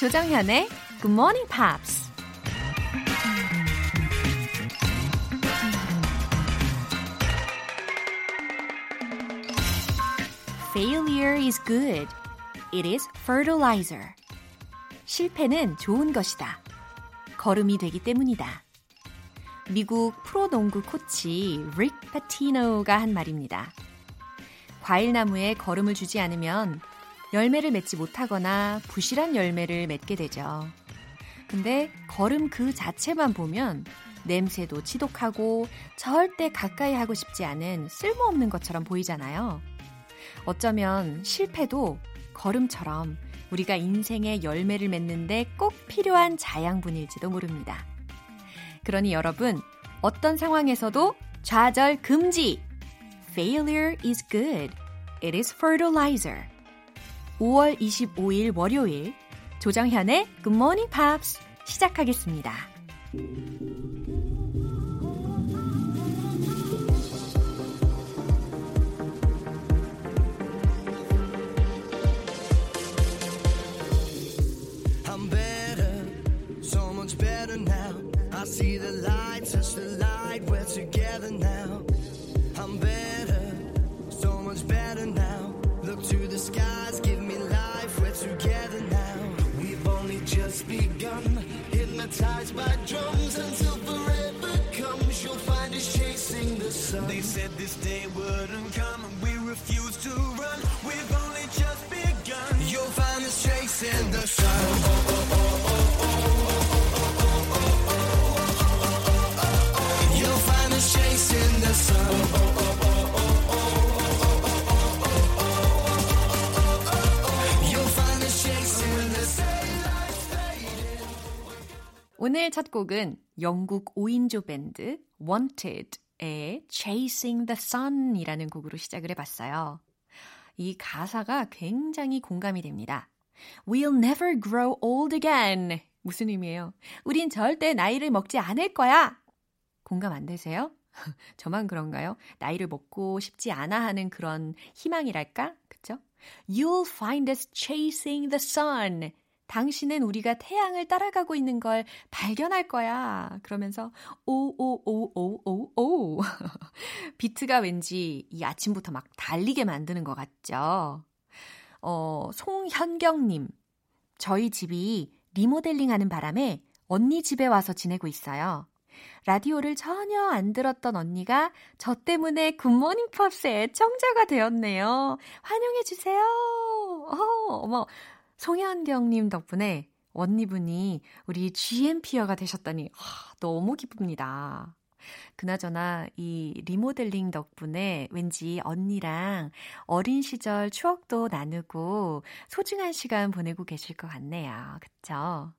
조정현의 Good Morning Pops. Failure is good. It is fertilizer. 실패는 좋은 것이다. 걸음이 되기 때문이다. 미국 프로농구 코치 릭 파티노가 한 말입니다. 과일나무에 걸음을 주지 않으면 열매를 맺지 못하거나 부실한 열매를 맺게 되죠. 근데 걸음 그 자체만 보면 냄새도 지독하고 절대 가까이 하고 싶지 않은 쓸모없는 것처럼 보이잖아요. 어쩌면 실패도 걸음처럼 우리가 인생의 열매를 맺는데 꼭 필요한 자양분일지도 모릅니다. 그러니 여러분, 어떤 상황에서도 좌절 금지! Failure is good. It is fertilizer. 5월 25일 월요일 조정현의 Good Morning Pops 시작하겠습니다. Hypnotized by drums until forever comes. You'll find us chasing the sun. They said this day wouldn't come, and we refuse to run. We've only just begun. You'll find us chasing the sun. You'll find us chasing the sun. 오늘 첫 곡은 영국 5인조 밴드 Wanted의 Chasing the Sun이라는 곡으로 시작을 해봤어요. 이 가사가 굉장히 공감이 됩니다. We'll never grow old again. 무슨 의미예요? 우린 절대 나이를 먹지 않을 거야. 공감 안 되세요? 저만 그런가요? 나이를 먹고 싶지 않아 하는 그런 희망이랄까? 그쵸? You'll find us chasing the sun. 당신은 우리가 태양을 따라가고 있는 걸 발견할 거야. 그러면서 오오오오오오 비트가 왠지 이 아침부터 막 달리게 만드는 것 같죠. 어, 송현경님. 저희 집이 리모델링 하는 바람에 언니 집에 와서 지내고 있어요. 라디오를 전혀 안 들었던 언니가 저 때문에 굿모닝 팝스의 애청자가 되었네요. 환영해주세요. 어, 어머, 송현경님 덕분에 언니분이 우리 GMP어가 되셨다니 아, 너무 기쁩니다. 그나저나 이 리모델링 덕분에 왠지 언니랑 어린 시절 추억도 나누고 소중한 시간 보내고 계실 것 같네요. 그쵸?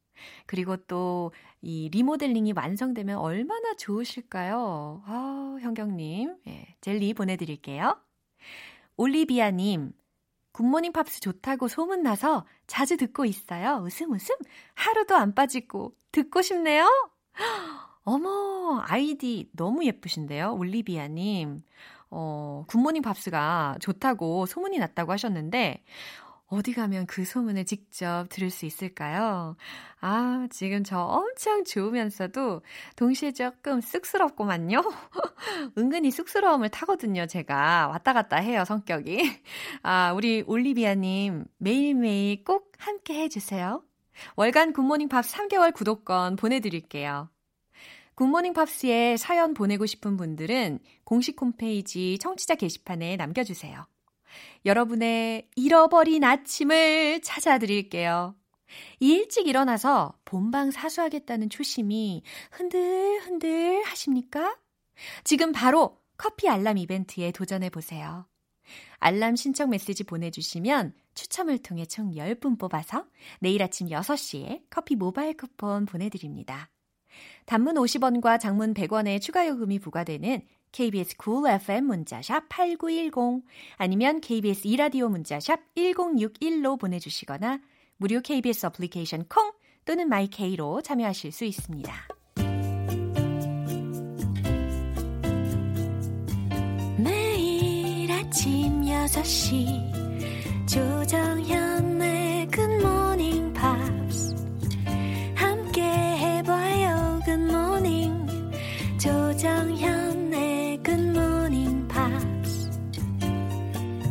그리고 또 이 리모델링이 완성되면 얼마나 좋으실까요? 아, 현경님. 예, 젤리 보내드릴게요. 올리비아님, 굿모닝 팝스 좋다고 소문나서 자주 듣고 있어요. 웃음 웃음. 하루도 안 빠지고 듣고 싶네요. 어머, 아이디 너무 예쁘신데요. 올리비아님. 어, 굿모닝 팝스가 좋다고 소문이 났다고 하셨는데, 어디 가면 그 소문을 직접 들을 수 있을까요? 아, 지금 저 엄청 좋으면서도 동시에 조금 쑥스럽고만요. 은근히 쑥스러움을 타거든요, 제가. 왔다 갔다 해요, 성격이. 아, 우리 올리비아님 매일매일 꼭 함께 해주세요. 월간 굿모닝 팝 3개월 구독권 보내드릴게요. 굿모닝 팝스에 사연 보내고 싶은 분들은 공식 홈페이지 청취자 게시판에 남겨주세요. 여러분의 잃어버린 아침을 찾아드릴게요. 일찍 일어나서 본방 사수하겠다는 초심이 흔들흔들 하십니까? 지금 바로 커피 알람 이벤트에 도전해보세요. 알람 신청 메시지 보내주시면 추첨을 통해 총 10분 뽑아서 내일 아침 6시에 커피 모바일 쿠폰 보내드립니다. 단문 50원과 장문 100원의 추가 요금이 부과되는 KBS cool FM 문자샵 8910 아니면 KBS 이라디오 문자샵 1061로 보내주시거나 무료 KBS 어플리케이션 콩 또는 마이케이로 참여하실 수 있습니다. 매일 아침 6시 조정현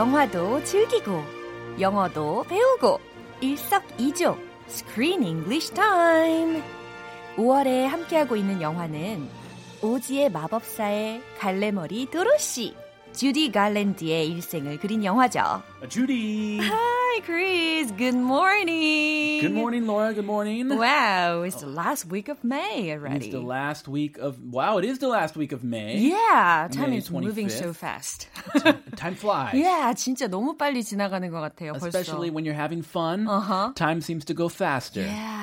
영화도 즐기고 영어도 배우고 일석이조 Screen English Time. 5월에 함께하고 있는 영화는 오지의 마법사의 갈래머리 도로시 주디 갈랜드의 일생을 그린 영화죠. Judy. Hi Chris, good morning. Good morning, Laura. Good morning. Wow, it's the last week of May already. It's the last week of wow. It is the last week of May. Yeah, time May is moving 25th. so fast. Time flies. yeah, 진짜 너무 빨리 지나가는 것 같아요. Especially 벌써. when you're having fun, Uh-huh. time seems to go faster. Yeah,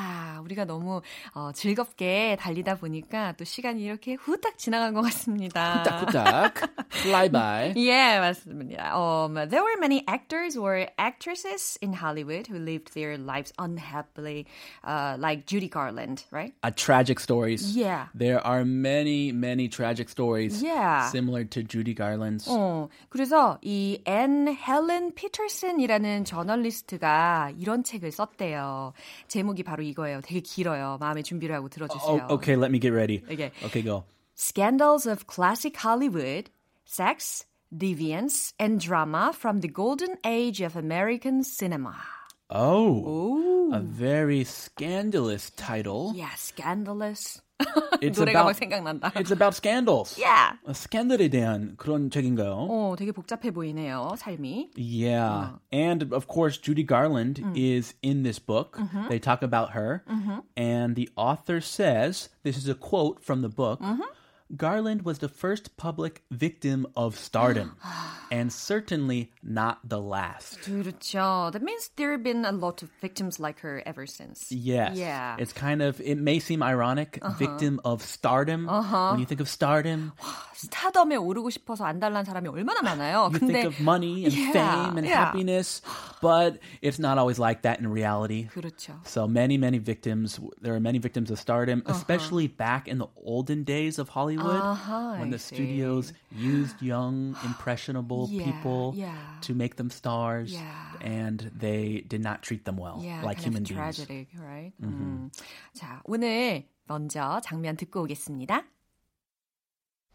우리가 너무 어, 즐겁게 달리다 보니까 또 시간이 이렇게 후딱 지나간 것 같습니다. 후딱 fly by. Yeah, 맞습니다. Um, there were many actors or actresses in Hollywood who lived their lives unhappily, uh, like Judy Garland, right? Uh, tragic stories. Yeah. There are many, many tragic stories Yeah. similar to Judy Garland's. 어, 그래서 이 앤 헬렌 피터슨이라는 저널리스트가 이런 책을 썼대요. 제목이 바로 이거예요. 되게 길어요. 마음의 준비를 하고 들어주세요. Oh, okay, let me get ready. Okay. Okay, go. Scandals of Classic Hollywood, Sex, Deviance, and Drama from the Golden Age of American Cinema. Oh, a very scandalous title. Yeah, scandalous. It's 노래가 막 about 생각난다. it's about scandals. Yeah. 어, 스캔들에 대한 그런 책인가요? 어, 되게 복잡해 보이네요, 삶이. Yeah. And of course, Judy Garland is in this book. They talk about her. And the author says this is a quote from the book Garland was the first public victim of stardom, and certainly not the last. 그렇죠. That means there have been a lot of victims like her ever since. Yes. Yeah. It's kind of, it may seem ironic, victim of stardom. When you think of stardom, 스타덤에 오르고 싶어서 안달난 사람이 얼마나 많아요. you 근데 think of money and Yeah, fame and yeah. happiness, but it's not always like that in reality. 그렇죠. So many, many victims. There are many victims of stardom, Uh-huh. especially back in the olden days of Hollywood, Uh-huh, when I the see. studios used young, impressionable Yeah, people yeah. to make them stars, Yeah. and they did not treat them well, Yeah, like kind human of beings. tragic, right? 음. 자, 오늘 먼저 장면 듣고 오겠습니다.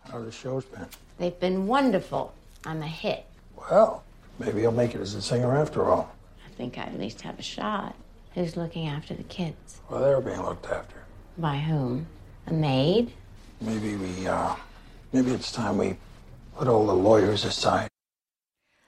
How the show's been? They've been wonderful. I'm a hit. Well, maybe you'll make it as a singer after all. I think I at least have a shot. Who's looking after the kids? Well, they're being looked after. By whom? A maid? Maybe we, uh, maybe it's time we put all the lawyers aside.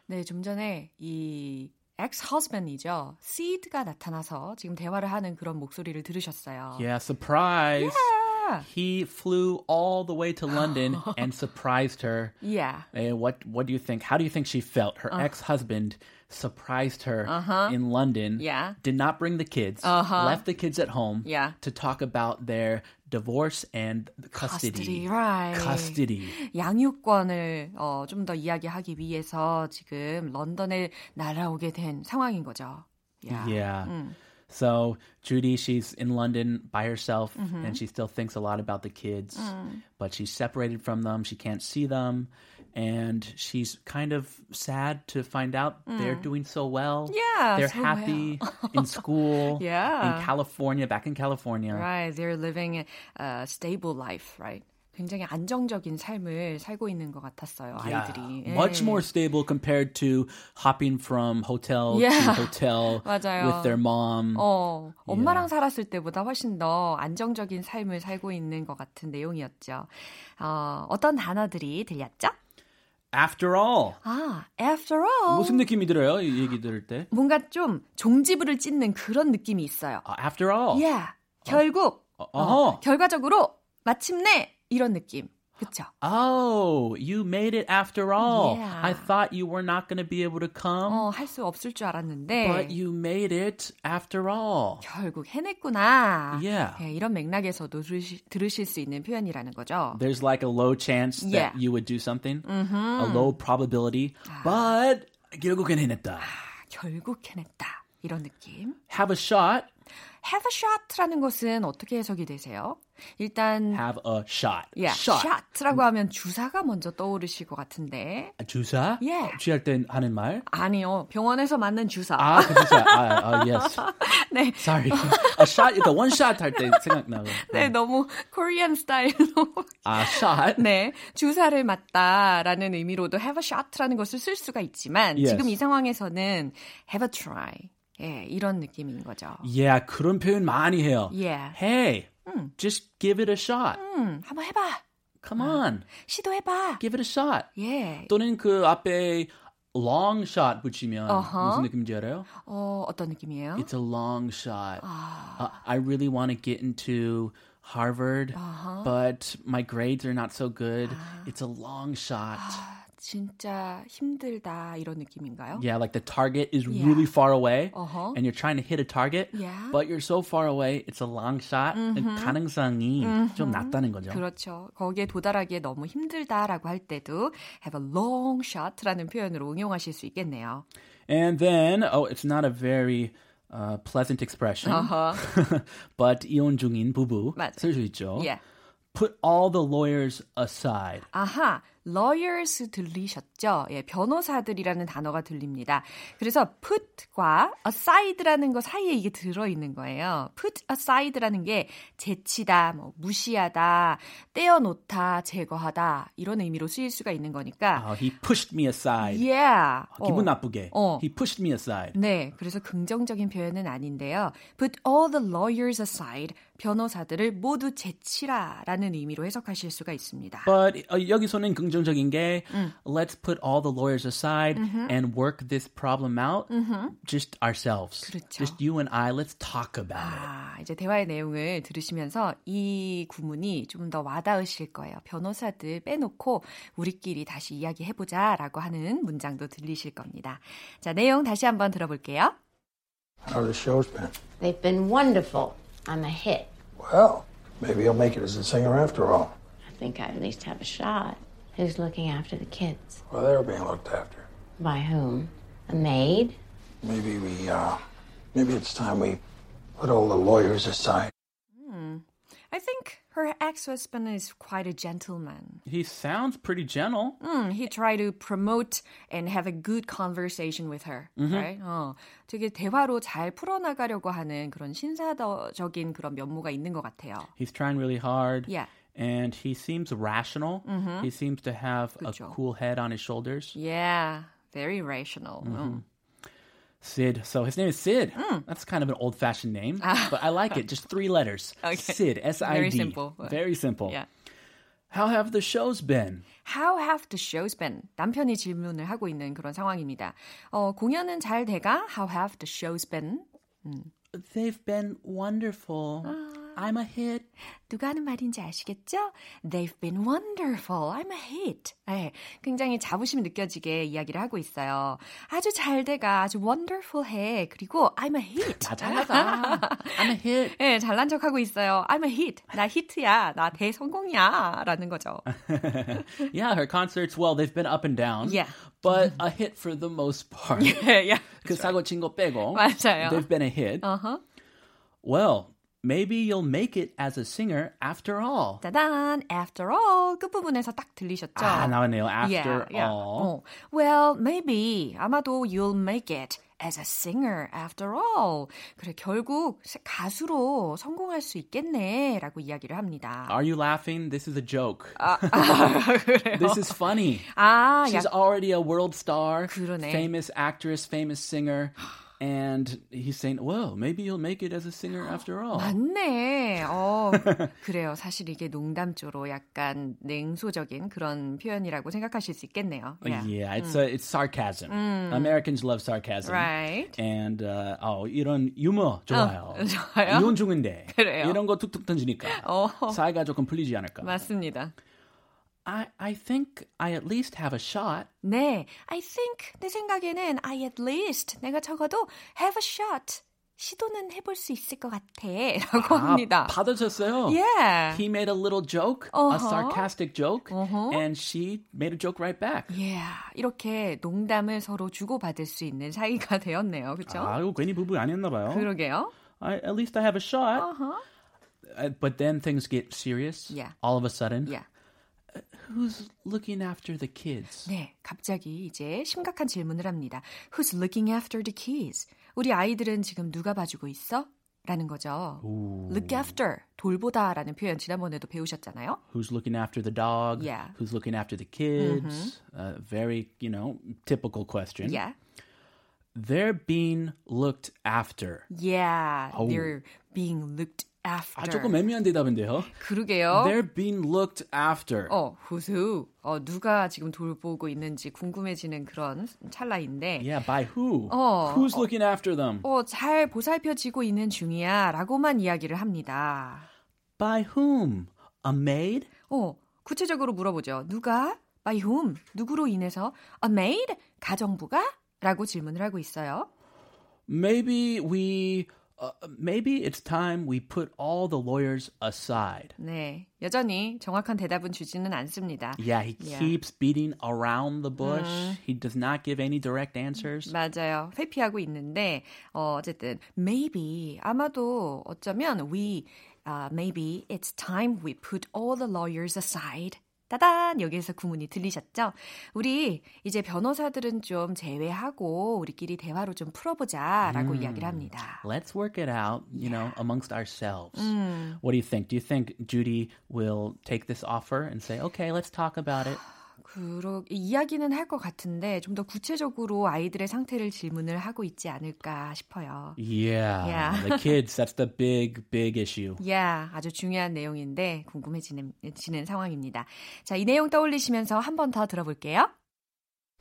네, 좀 전에 이 ex-husband이죠. 시드가 나타나서 지금 대화를 하는 그런 목소리를 들으셨어요. Yeah, surprise. Yeah. He flew all the way to London and surprised her. Yeah. And what what do you think? How do you think she felt? Her ex-husband surprised her in London. Yeah. Did not bring the kids. Uh-huh. Left the kids at home. Yeah. To talk about their divorce and Custody, custody. right. Custody. 양육권을 어, 좀 더 이야기하기 위해서 지금 런던에 날아오게 된 상황인 거죠. Yeah. Yeah. 음. So Judy, she's in London by herself, Mm-hmm. and she still thinks a lot about the kids, Mm. but she's separated from them. She can't see them, and she's kind of sad to find out they're doing so well. Mm. Yeah, they're so happy in school. Yeah. in California, back in California. Right, they're living a stable life, right? 굉장히 안정적인 삶을 살고 있는 것 같았어요, Yeah, 아이들이. much 예. more stable compared to hopping from hotel Yeah. to hotel 맞아요. with their mom. 어, 엄마랑 살았을 때보다 훨씬 더 안정적인 삶을 살고 있는 것 같은 내용이었죠. 어, 어떤 단어들이 들렸죠? After all, 아, after all. 무슨 느낌이 들어요? 이 얘기 들을 때? 뭔가 좀 종지부를 찢는 그런 느낌이 있어요. 아, After all. Yeah, 결국, 어, 어. 결과적으로, 마침내, 이런 느낌. 그쵸? Oh, you made it after all. Yeah. I thought you were not going to be able to come, 어, 할 수 없을 줄 알았는데 but you made it after all. 결국 해냈구나. Yeah. 예, 이런 맥락에서도 들으시, 들으실 수 있는 표현이라는 거죠. There's like a low chance Yeah. that you would do something, a low probability, but 결국엔 해냈다. 결국 해냈다. 이런 느낌. Have a shot, have a shot라는 것은 어떻게 해석이 되세요? 일단 have a shot. yeah, shot. shot라고 하면 주사가 먼저 떠오르실 것 같은데 주사? Yeah. 취할 때 하는 말? 아니요. 병원에서 맞는 주사. 아, 그 주사. 아, 아, yes. 네. Sorry. A shot, 그 one shot 할 때 생각나고. 네, 너무 코리안 스타일로 아, shot. 네, 주사를 맞다라는 의미로도 have a shot라는 것을 쓸 수가 있지만 Yes. 지금 이 상황에서는 have a try. 예, 이런 느낌인 거죠. Yeah, 그런 표현 많이 해요. Yeah. Hey, just give it a shot. 음, 한번 해봐. Come on, 시도해봐. give it a shot. 예. 또는 그 앞에 long shot 붙이면 어허. 무슨 느낌인지 알아요? 어, 어떤 느낌이에요? It's a long shot. Uh, I really want to get into Harvard, but my grades are not so good. It's a long shot. 진짜 힘들다 이런 느낌인가요? Yeah, like the target is Yeah. really far away, Uh-huh. and you're trying to hit a target, Yeah. but you're so far away. It's a long shot. 가능성이 좀 낮다는 거죠. 그렇죠. 거기에 도달하기에 너무 힘들다라고 할 때도 have a long shot라는 표현으로 응용하실 수 있겠네요. And then, oh, it's not a very uh, pleasant expression, but 이혼 중인 부부 맞아요. 쓸 수 있죠. Yeah. Put all the lawyers aside. 아하, Lawyers 들리셨죠? 예, 변호사들이라는 단어가 들립니다. 그래서 put과 aside라는 거 사이에 이게 들어있는 거예요. put aside라는 게 제치다, 뭐 무시하다, 떼어놓다, 제거하다 이런 의미로 쓰일 수가 있는 거니까. Uh, he pushed me aside. Yeah. 기분 어. 나쁘게. 어. He pushed me aside. 네, 그래서 긍정적인 표현은 아닌데요. Put all the lawyers aside. 변호사들을 모두 제치라라는 의미로 해석하실 수가 있습니다. But uh, 여기서는 긍정 적인 게 let's put all the lawyers aside and work this problem out just ourselves. 그렇죠. Just you and I, let's talk about it. 아, 이제 대화의 내용을 들으시면서 이 구문이 좀더 와닿으실 거예요. 변호사들 빼놓고 우리끼리 다시 이야기해 보자라고 하는 문장도 들리실 겁니다. 자, 내용 다시 한번 들어볼게요. How the show's been? They've been wonderful. I'm a hit. Well, maybe you'll make it as a singer after all. I think I at least have a shot. Who's looking after the kids? Well, they're being looked after. By whom? A maid? Maybe we, uh, maybe it's time we put all the lawyers aside. I think her ex-husband is quite a gentleman. He sounds pretty gentle. 음, he tried to promote and have a good conversation with her. Right? 어, 되게 대화로 잘 풀어나가려고 하는 그런 신사적인 그런 면모가 있는 것 같아요. He's trying really hard. Yeah. And he seems rational. He seems to have 그쵸. a cool head on his shoulders. Yeah, very rational. 음. Sid. So his name is Sid. That's kind of an old fashioned name, but I like it. Just three letters. Okay. Sid. S I D. Very simple. Very simple. Yeah. How have the shows been? How have the shows been? 남편이 질문을 하고 있는 그런 상황입니다. 어, 공연은 잘 돼가? How have the shows been? They've been wonderful. I'm a hit. 누가 하는 말인지 아시겠죠? They've been wonderful. I'm a hit. 네, 굉장히 자부심 느껴지게 이야기를 하고 있어요. 아주 잘 돼가, 아주 wonderful해. 그리고 I'm a hit. 나 잘 나가. I'm a hit. 네, 잘난 척하고 있어요. I'm a hit. 나 히트야. 나 대성공이야. 라는 거죠. Yeah, her concerts, well, they've been up and down. Yeah. But a hit for the most part. yeah. 그 사고 친거 빼고. 맞아요. They've been a hit. Uh-huh. Well, maybe you'll make it as a singer after all. 짜잔. After all. 끝부분에서 딱 들리셨죠? 아, 나왔네요. After yeah, yeah. all. 어. Well, maybe. 아마도 you'll make it as a singer after all. 그래, 결국 가수로 성공할 수 있겠네. 라고 이야기를 합니다. Are you laughing? This is a joke. 아, 그래요? This is funny. 아, She's 약, already a world star, 그러네. famous actress, famous singer. And he's saying, well, maybe you'll make it as a singer after all. 맞네. 어, 그래요. 사실 이게 농담조로 약간 냉소적인 그런 표현이라고 생각하실 수 있겠네요. Yeah. Yeah, it's uh, it's sarcasm. Americans love sarcasm. Right. And uh, 어, 이런 유머 좋아요. 어, 좋아요? 이혼 중인데 그래요? 이런 거 툭툭 던지니까 어. 사이가 조금 풀리지 않을까. 맞습니다. I, I think I at least have a shot. 네, I think 내 생각에는 I at least 내가 적어도 have a shot. 시도는 해볼 수 있을 것 같아. 라고 합니다. 아, 받아줬어요. Yeah. He made a little joke, Uh-huh. a sarcastic joke, Uh-huh. and she made a joke right back. Yeah. 이렇게 농담을 서로 주고받을 수 있는 사이가 되었네요. 그렇죠? 아, 이거 괜히 부부 아니었나 봐요. 그러게요. I, at least I have a shot. Uh-huh. Uh, but then things get serious. Yeah. All of a sudden. Yeah. Who's looking after the kids? 네, 갑자기 이제 심각한 질문을 합니다. Who's looking after the kids? 우리 아이들은 지금 누가 봐주고 있어? 라는 거죠. Look after, 돌보다라는 표현 지난번에도 배우셨잖아요. Who's looking after the dog? Yeah. Who's looking after the kids? Uh, very, you know, typical question. Yeah. They're being looked after. Yeah, 어우. they're being looked after. 아, 조금 애매한 대답인데요. 그러게요. They're being looked after. 어, who's who? 어, 누가 지금 돌보고 있는지 궁금해지는 그런 찰나인데. Yeah, by who? 어, Who's looking after them? 어, 잘 보살펴지고 있는 중이야 라고만 이야기를 합니다. By whom? A maid? 어, 구체적으로 물어보죠. 누가? By whom? 누구로 인해서? A maid? 가정부가? 라고 질문을 하고 있어요. Maybe we. Uh, maybe it's time we put all the lawyers aside. 네, 여전히 정확한 대답은 주지는 않습니다. Yeah, he Yeah. keeps beating around the bush. He does not give any direct answers. 맞아요. 회피하고 있는데 어, 어쨌든 maybe 아마도 어쩌면 we uh, maybe it's time we put all the lawyers aside. 따단 여기에서 구문이 들리셨죠? 우리 이제 변호사들은 좀 제외하고 우리끼리 대화로 좀 풀어보자 라고 이야기를 합니다. Let's work it out, you know, amongst ourselves. What do you think? Do you think Judy will take this offer and say, "Okay, let's talk about it"? 그러 이야기는 할 것 같은데 좀 더 구체적으로 아이들의 상태를 질문을 하고 있지 않을까 싶어요. Yeah, Yeah. the kids. That's the big, big issue. 야, 아주 중요한 내용인데 궁금해지는 지는 상황입니다. 자, 이 내용 떠올리시면서 한 번 더 들어볼게요.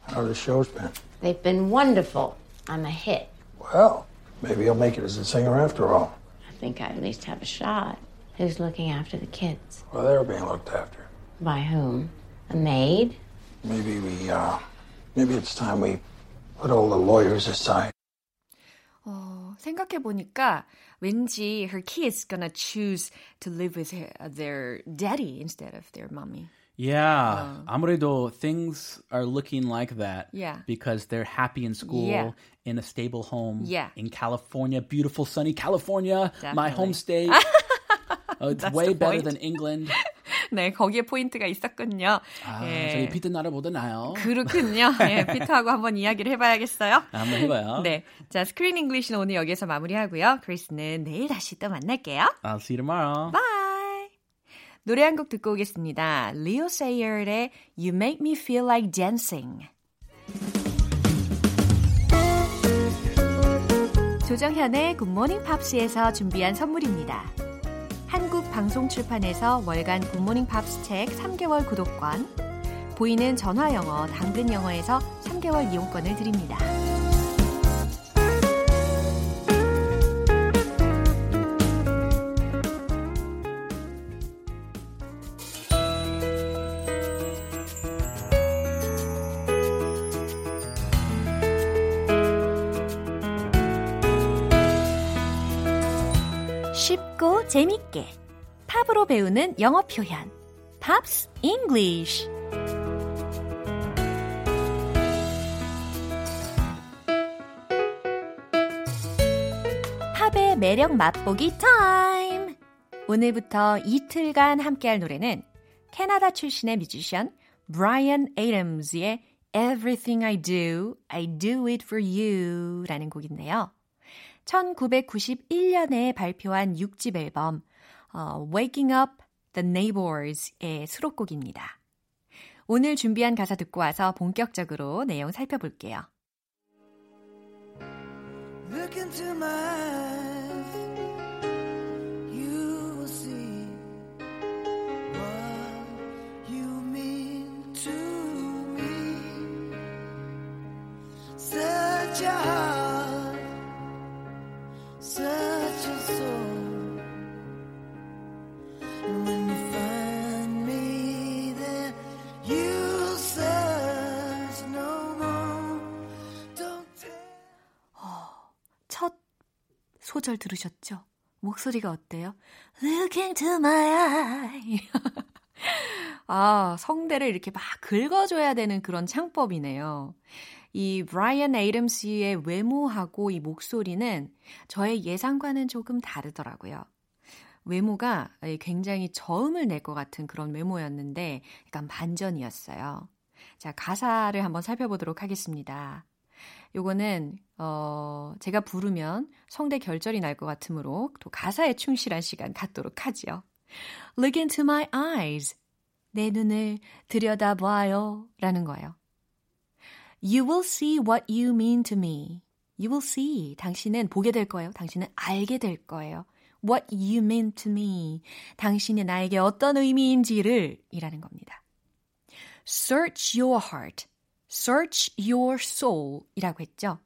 How the show's been? They've been wonderful. I'm a hit. Well, maybe he'll make it as a singer after all. I think I at least have a shot. Who's looking after the kids? Well, they're being looked after. By whom? A maid? Maybe we, uh, maybe it's time we put all the lawyers aside. 어, 생각해 보니까 왠지 her kids gonna choose to live with her, their daddy instead of their mommy. Yeah, 아무래도 things are looking like that. Yeah. because they're happy in school, Yeah. in a stable home, Yeah. in California, beautiful sunny California, my Definitely. home state. Oh, it's That's way the better point. than England. 네, 거기에 포인트가 있었군요. 아, 예. 저희 피트 나라보다 나요. 그렇군요. 예, 피터하고 한번 이야기를 해봐야겠어요. 한번 해봐요. 네, 자 Screen English는 오늘 여기서 마무리하고요. 크리스는 내일 다시 또 만날게요. I'll see you tomorrow. Bye. 노래 한 곡 듣고 오겠습니다. Leo Sayer의 You Make Me Feel Like Dancing. 조정현의 Good Morning Pops에서 준비한 선물입니다. 방송 출판에서 월간 굿모닝 팝스 책 3개월 구독권, 보이는 전화 영어 당근 영어에서 3개월 이용권을 드립니다. 쉽고 재밌게 팝으로 배우는 영어 표현. Pops English 팝의 매력 맛보기 타임! 오늘부터 이틀간 함께할 노래는 캐나다 출신의 뮤지션 브라이언 에이덤스의 Everything I Do, I Do It For You 라는 곡인데요. 1991년에 발표한 6집 앨범 어, Waking Up the Neighbors의 수록곡입니다. 오늘 준비한 가사 듣고 와서 본격적으로 내용 살펴볼게요. Look into my 소절 들으셨죠? 목소리가 어때요? Look into my eye. 아, 성대를 이렇게 막 긁어줘야 되는 그런 창법이네요. 이 브라이언 에이름스의 외모하고 이 목소리는 저의 예상과는 조금 다르더라고요. 외모가 굉장히 저음을 낼 것 같은 그런 외모였는데 약간 반전이었어요. 자, 가사를 한번 살펴보도록 하겠습니다. 요거는 어 제가 부르면 성대 결절이 날 것 같으므로 또 가사에 충실한 시간 갖도록 하지요. Look into my eyes. 내 눈을 들여다봐요. 라는 거예요. You will see what you mean to me. You will see. 당신은 보게 될 거예요. 당신은 알게 될 거예요. What you mean to me. 당신이 나에게 어떤 의미인지를 이라는 겁니다. Search your heart. Search your soul 이라고 했죠.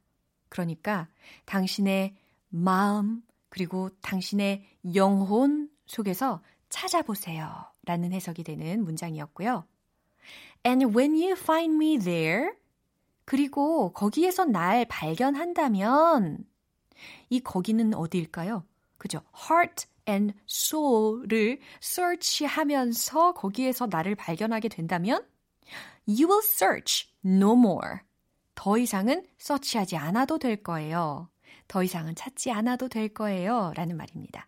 그러니까 당신의 마음 그리고 당신의 영혼 속에서 찾아보세요. 라는 해석이 되는 문장이었고요. And when you find me there, 그리고 거기에서 날 발견한다면, 이 거기는 어디일까요? 그죠? heart and soul을 search 하면서 거기에서 나를 발견하게 된다면, you will search no more. 더 이상은 서치하지 않아도 될 거예요. 더 이상은 찾지 않아도 될 거예요. 라는 말입니다.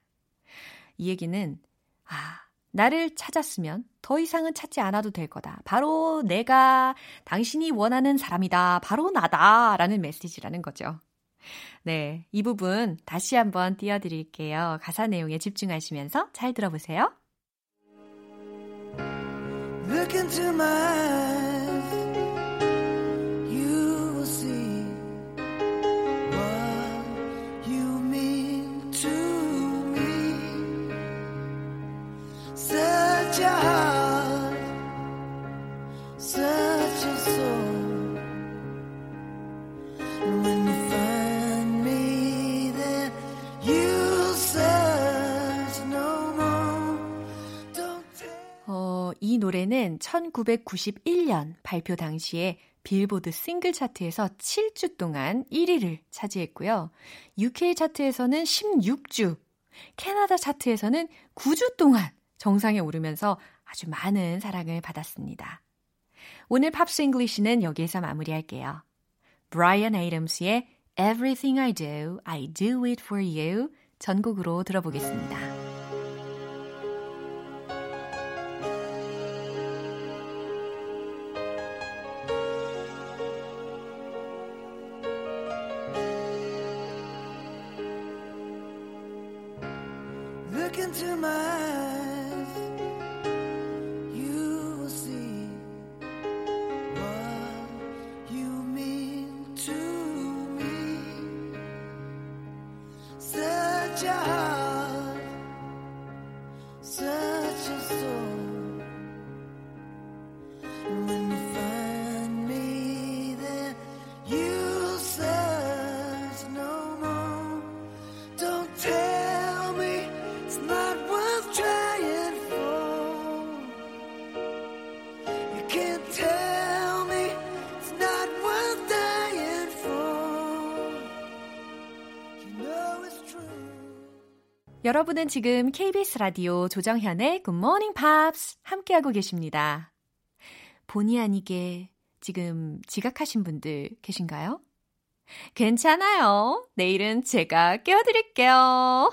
이 얘기는, 아, 나를 찾았으면 더 이상은 찾지 않아도 될 거다. 바로 내가 당신이 원하는 사람이다. 바로 나다. 라는 메시지라는 거죠. 네. 이 부분 다시 한번 띄워드릴게요. 가사 내용에 집중하시면서 잘 들어보세요. Look into my eyes. You will see what you mean to me. Such a 노래는 1991년 발표 당시에 빌보드 싱글 차트에서 7주 동안 1위를 차지했고요. UK 차트에서는 16주, 캐나다 차트에서는 9주 동안 정상에 오르면서 아주 많은 사랑을 받았습니다. 오늘 Pops English는 여기에서 마무리할게요. 브라이언 에이덤스의 Everything I Do, I Do It For You 전곡으로 들어보겠습니다. 여러분은 지금 KBS 라디오 조정현의 Good Morning Pops 함께하고 계십니다. 본의 아니게 지금 지각하신 분들 계신가요? 괜찮아요. 내일은 제가 깨워드릴게요.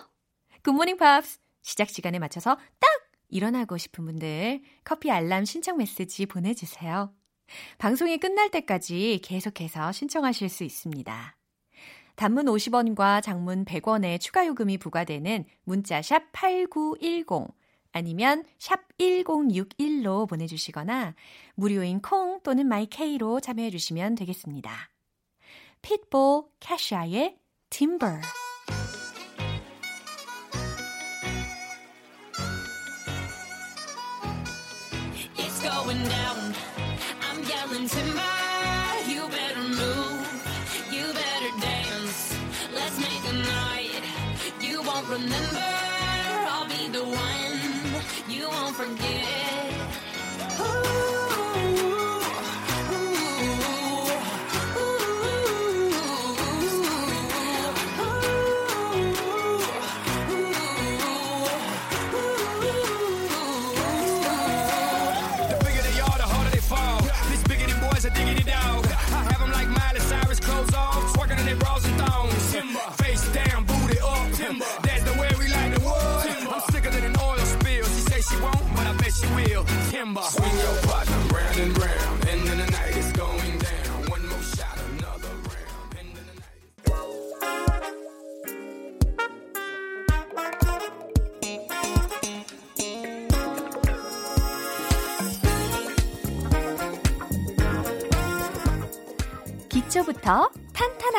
Good Morning Pops 시작 시간에 맞춰서 딱 일어나고 싶은 분들 커피 알람 신청 메시지 보내주세요. 방송이 끝날 때까지 계속해서 신청하실 수 있습니다. 단문 50원과 장문 100원의 추가 요금이 부과되는 문자 샵 8910 아니면 샵 1061로 보내주시거나 무료인 콩 또는 마이케이로 참여해 주시면 되겠습니다. 핏볼 캐샤의 Timber going down. Remember. I'll be the one. You won't forget.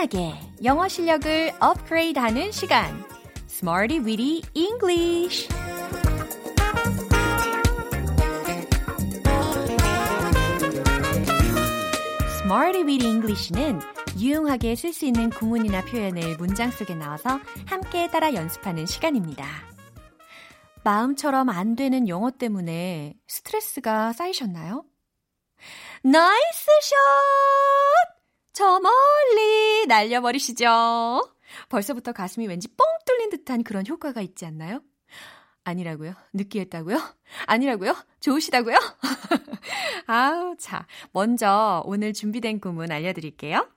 탄탄하게 영어 실력을 업그레이드하는 시간. Smarty Weedy English. Smarty Weedy English는 유용하게 쓸 수 있는 구문이나 표현을 문장 속에 넣어서 함께 따라 연습하는 시간입니다. 마음처럼 안 되는 영어 때문에 스트레스가 쌓이셨나요? Nice shot! 저 멀리 날려버리시죠. 벌써부터 가슴이 왠지 뻥 뚫린 듯한 그런 효과가 있지 않나요? 아니라고요? 느끼했다고요? 아니라고요? 좋으시다고요? 아우, 자, 먼저 오늘 준비된 구문 알려드릴게요.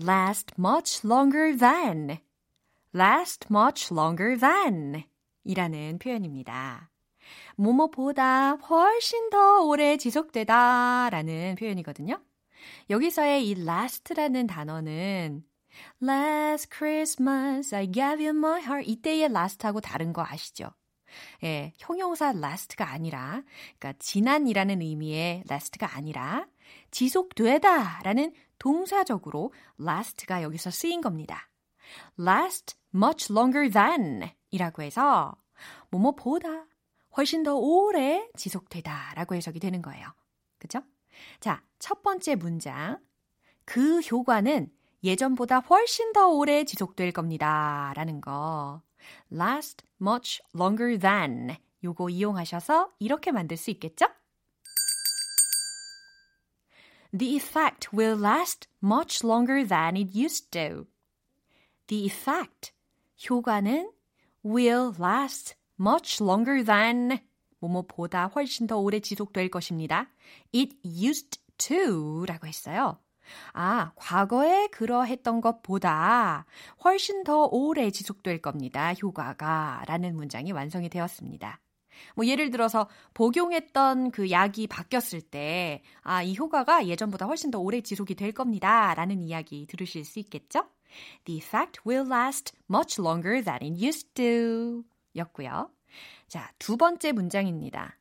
last much longer than, last much longer than 이라는 표현입니다. 뭐뭐보다 훨씬 더 오래 지속되다 라는 표현이거든요. 여기서의 이 last라는 단어는 Last Christmas I gave you my heart 이때의 last하고 다른 거 아시죠? 예, 형용사 last가 아니라 그러니까 지난이라는 의미의 last가 아니라 지속되다 라는 동사적으로 last가 여기서 쓰인 겁니다. last much longer than 이라고 해서 뭐뭐보다 훨씬 더 오래 지속되다 라고 해석이 되는 거예요. 그죠? 자, 첫 번째 문장. 그 효과는 예전보다 훨씬 더 오래 지속될 겁니다. 라는 거. last much longer than 요거 이용하셔서 이렇게 만들 수 있겠죠? The effect will last much longer than it used to. The effect, 효과는 will last much longer than 뭐뭐보다 훨씬 더 오래 지속될 것입니다. It used to 라고 했어요. 아, 과거에 그러했던 것보다 훨씬 더 오래 지속될 겁니다. 효과가 라는 문장이 완성이 되었습니다. 뭐 예를 들어서 복용했던 그 약이 바뀌었을 때, 아, 이 효과가 예전보다 훨씬 더 오래 지속이 될 겁니다. 라는 이야기 들으실 수 있겠죠? The effect will last much longer than it used to. 였고요. 자, 두 번째 문장입니다.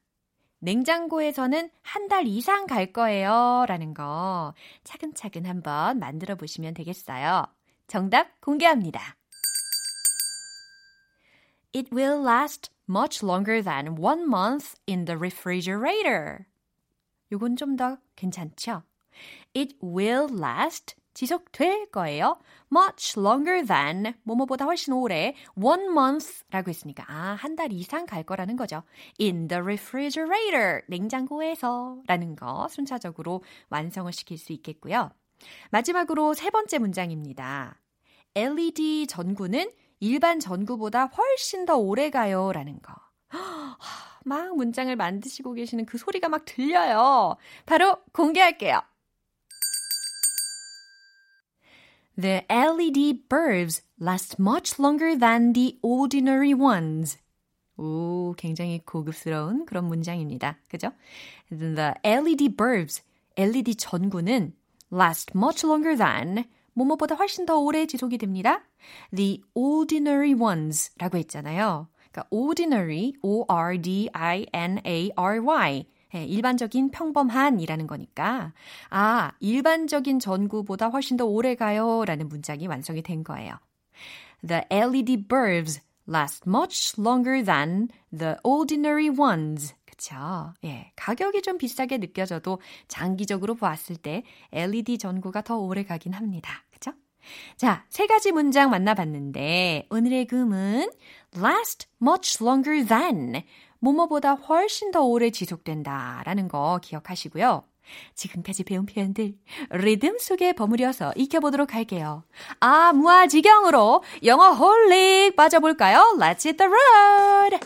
냉장고에서는 한 달 이상 갈 거예요. 라는 거 차근차근 한번 만들어 보시면 되겠어요. 정답 공개합니다. It will last much longer than one month in the refrigerator. 요건 좀 더 괜찮죠? It will last 지속될 거예요. much longer than 뭐뭐보다 훨씬 오래 one month라고 했으니까 아, 한 달 이상 갈 거라는 거죠. in the refrigerator 냉장고에서 라는 거 순차적으로 완성을 시킬 수 있겠고요. 마지막으로 세 번째 문장입니다. LED 전구는 일반 전구보다 훨씬 더 오래 가요 라는 거. 막 문장을 만드시고 계시는 그 소리가 막 들려요. 바로 공개할게요. The LED bulbs last much longer than the ordinary ones. 오, 굉장히 고급스러운 그런 문장입니다. 그죠? The LED bulbs, LED 전구는 last much longer than 뭐뭐보다 훨씬 더 오래 지속이 됩니다. The ordinary ones 라고 했잖아요. 그러니까 ordinary, O-R-D-I-N-A-R-Y 예, 일반적인 평범한이라는 거니까 아, 일반적인 전구보다 훨씬 더 오래 가요 라는 문장이 완성이 된 거예요. The LED bulbs last much longer than the ordinary ones. 그쵸? 예, 가격이 좀 비싸게 느껴져도 장기적으로 보았을 때 LED 전구가 더 오래 가긴 합니다. 그쵸? 자, 세 가지 문장 만나봤는데 오늘의 금은 last much longer than 뭐뭐보다 훨씬 더 오래 지속된다라는 거 기억하시고요. 지금까지 배운 표현들 리듬 속에 버무려서 익혀보도록 할게요. 아, 무아지경으로 영어 홀릭 빠져볼까요? Let's hit the road!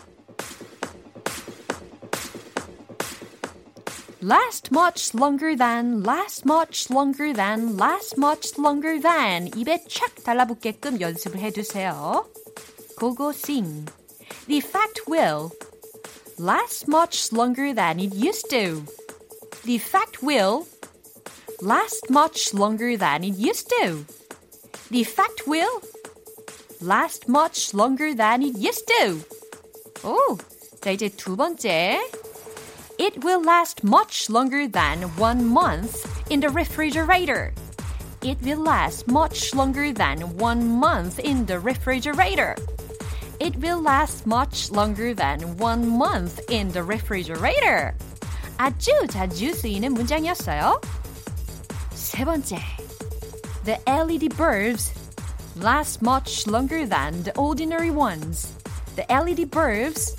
last much longer than, last much longer than, last much longer than 입에 착 달라붙게끔 연습을 해두세요. 고고 sing. The fact will last much longer than it used to. The effect will last much longer than it used to. The effect will last much longer than it used to. 오, 자 이제 두 번째. It will last much longer than one month in the refrigerator. It will last much longer than one month in the refrigerator. It will last much longer than one month in the refrigerator. 아주 자주 쓰이는 문장이었어요. 세 번째. The LED bulbs last much longer than the ordinary ones. The LED bulbs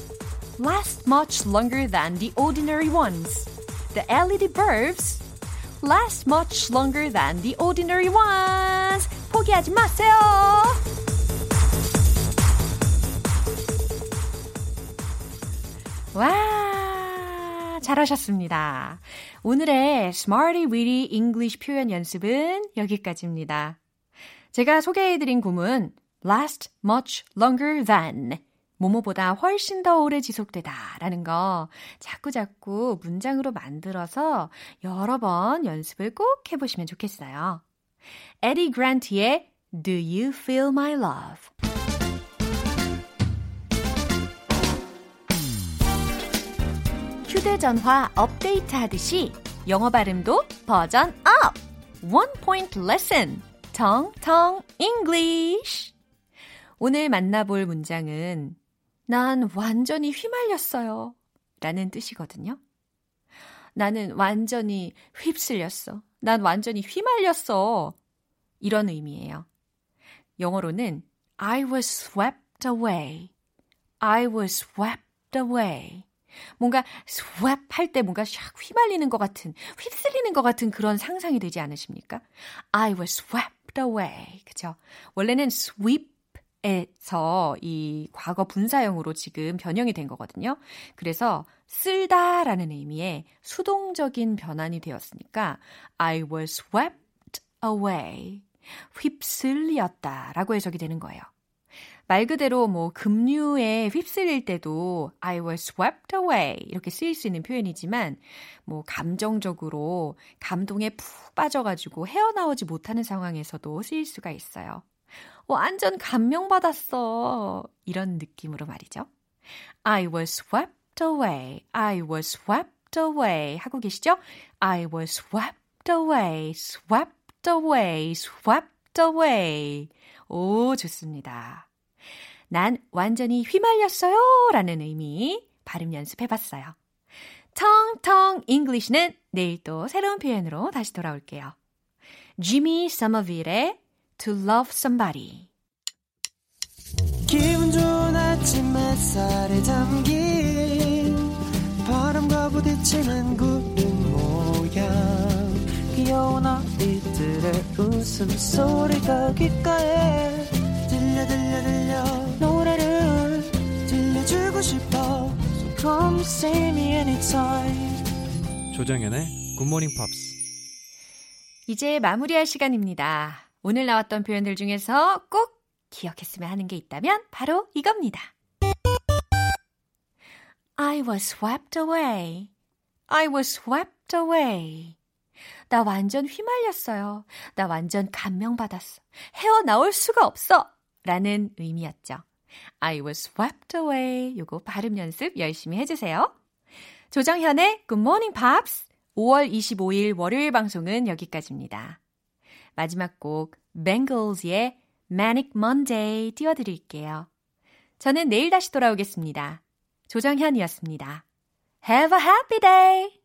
last much longer than the ordinary ones. The LED bulbs last much longer than the ordinary ones. 포기하지 마세요. 와, 잘하셨습니다. 오늘의 Smarty Weedy English 표현 연습은 여기까지입니다. 제가 소개해드린 구문 last much longer than 뭐뭐보다 훨씬 더 오래 지속되다 라는 거 자꾸 자꾸 문장으로 만들어서 여러 번 연습을 꼭 해보시면 좋겠어요. 에디 그란트의 Do You Feel My Love 휴대전화 업데이트 하듯이 영어 발음도 버전 up! One Point Lesson 텅텅 English 오늘 만나볼 문장은 난 완전히 휘말렸어요. 라는 뜻이거든요. 나는 완전히 휩쓸렸어. 난 완전히 휘말렸어. 이런 의미예요. 영어로는 I was swept away. I was swept away. 뭔가 swept 할때 뭔가 샥 휘말리는 것 같은, 휩쓸리는 것 같은 그런 상상이 되지 않으십니까? I was swept away. 그죠? 원래는 sweep 에서 이 과거 분사형으로 지금 변형이 된 거거든요. 그래서 쓸다라는 의미의 수동적인 변환이 되었으니까 I was swept away. 휩쓸렸다라고 해석이 되는 거예요. 말 그대로 뭐 급류에 휩쓸릴 때도 I was swept away 이렇게 쓰일 수 있는 표현이지만 뭐 감정적으로 감동에 푹 빠져가지고 헤어나오지 못하는 상황에서도 쓰일 수가 있어요. 완전 감명받았어. 이런 느낌으로 말이죠. I was swept away. I was swept away. 하고 계시죠? I was swept away. swept away. swept away. 오, 좋습니다. 난 완전히 휘말렸어요. 라는 의미 발음 연습해 봤어요. 텅텅 English는 내일 또 새로운 표현으로 다시 돌아올게요. 지미 서머빌의 To Love Somebody 기분 좋은 아침 햇살에 담긴 바람과 부딪히는 구름 모양 귀여운 아이들의 웃음소리가 귓가에 come see me anytime 조정연의 굿모닝 팝스 이제 마무리할 시간입니다. 오늘 나왔던 표현들 중에서 꼭 기억했으면 하는 게 있다면 바로 이겁니다. I was swept away. I was swept away. 나 완전 휘말렸어요. 나 완전 감명받았어. 헤어나올 수가 없어. 라는 의미였죠. I was swept away. 요거 발음 연습 열심히 해주세요. 조정현의 Good Morning Pops 5월 25일 월요일 방송은 여기까지입니다. 마지막 곡 Bengals의 Manic Monday 띄워드릴게요. 저는 내일 다시 돌아오겠습니다. 조정현이었습니다. Have a happy day!